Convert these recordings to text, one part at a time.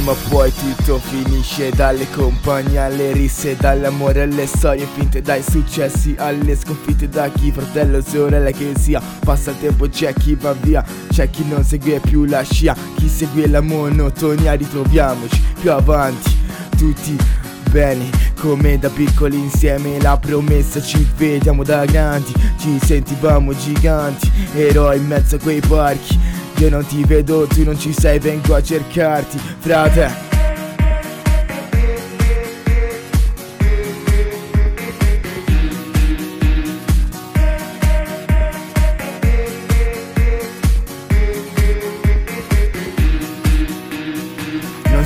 Prima o poi tutto finisce. Dalle compagnie alle risse Dall'amore alle storie finte Dai successi alle sconfitte Da chi fratello sorella che sia. Passa il tempo c'è chi va via C'è chi non segue più la scia. Chi segue la monotonia Ritroviamoci più avanti. Tutti bene come da piccoli insieme la promessa ci vediamo da grandi. Ci sentivamo giganti Eroi in mezzo a quei parchi io non ti vedo, tu non ci sei, vengo a cercarti, frate.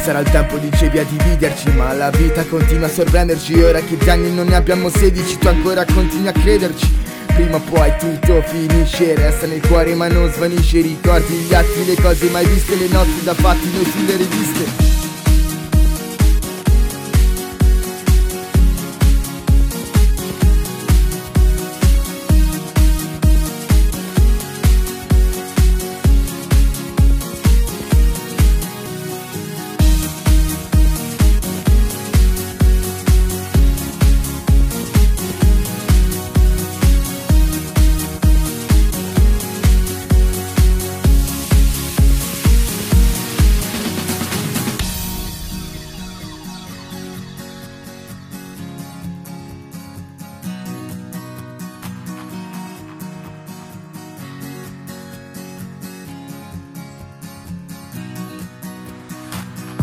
Sarà il tempo dicevi a dividerci Ma la vita continua a sorprenderci Ora che di anni non ne abbiamo 16 Tu ancora continui a crederci Prima o poi tutto finisce Resta nel cuore ma non svanisce. Ricordi gli atti, le cose mai viste Le notti da fatti noi sulle riviste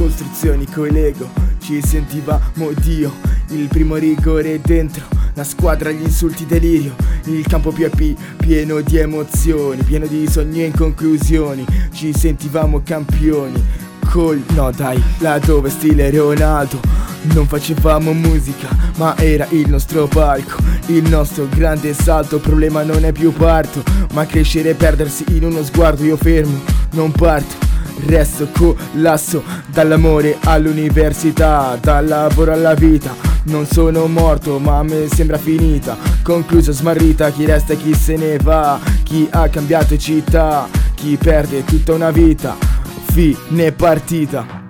costruzioni coi Lego Ci sentivamo Dio Il primo rigore dentro La squadra gli insulti delirio Il campo più pi- pieno di emozioni Pieno di sogni e conclusioni Ci sentivamo campioni Col no dai Là dove stile Ronaldo non facevamo musica, ma era il nostro palco, il nostro grande salto. Problema non è più parto, ma crescere e perdersi in uno sguardo. Io fermo, non parto. Resto collasso dall'amore all'università, dal lavoro alla vita. Non sono morto ma a me sembra finita. Concluso smarrita chi resta e chi se ne va. Chi ha cambiato città Chi perde tutta una vita. Fine partita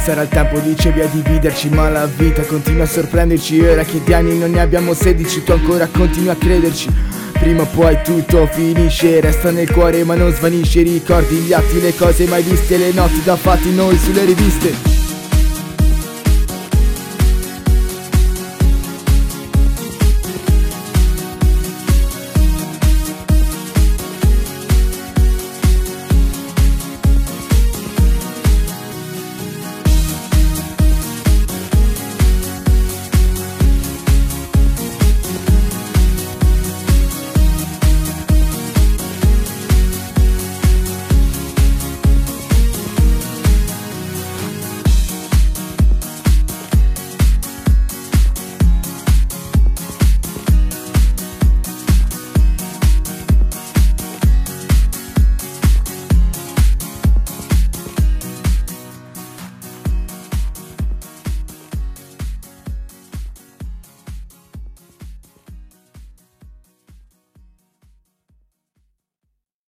sarà il tempo dicevi a dividerci Ma la vita continua a sorprenderci. Ora che di anni non ne abbiamo 16 Tu ancora continui a crederci. Prima o poi tutto finisce Resta nel cuore ma non svanisce. Ricordi gli atti, le cose mai viste Le notti da fatti noi sulle riviste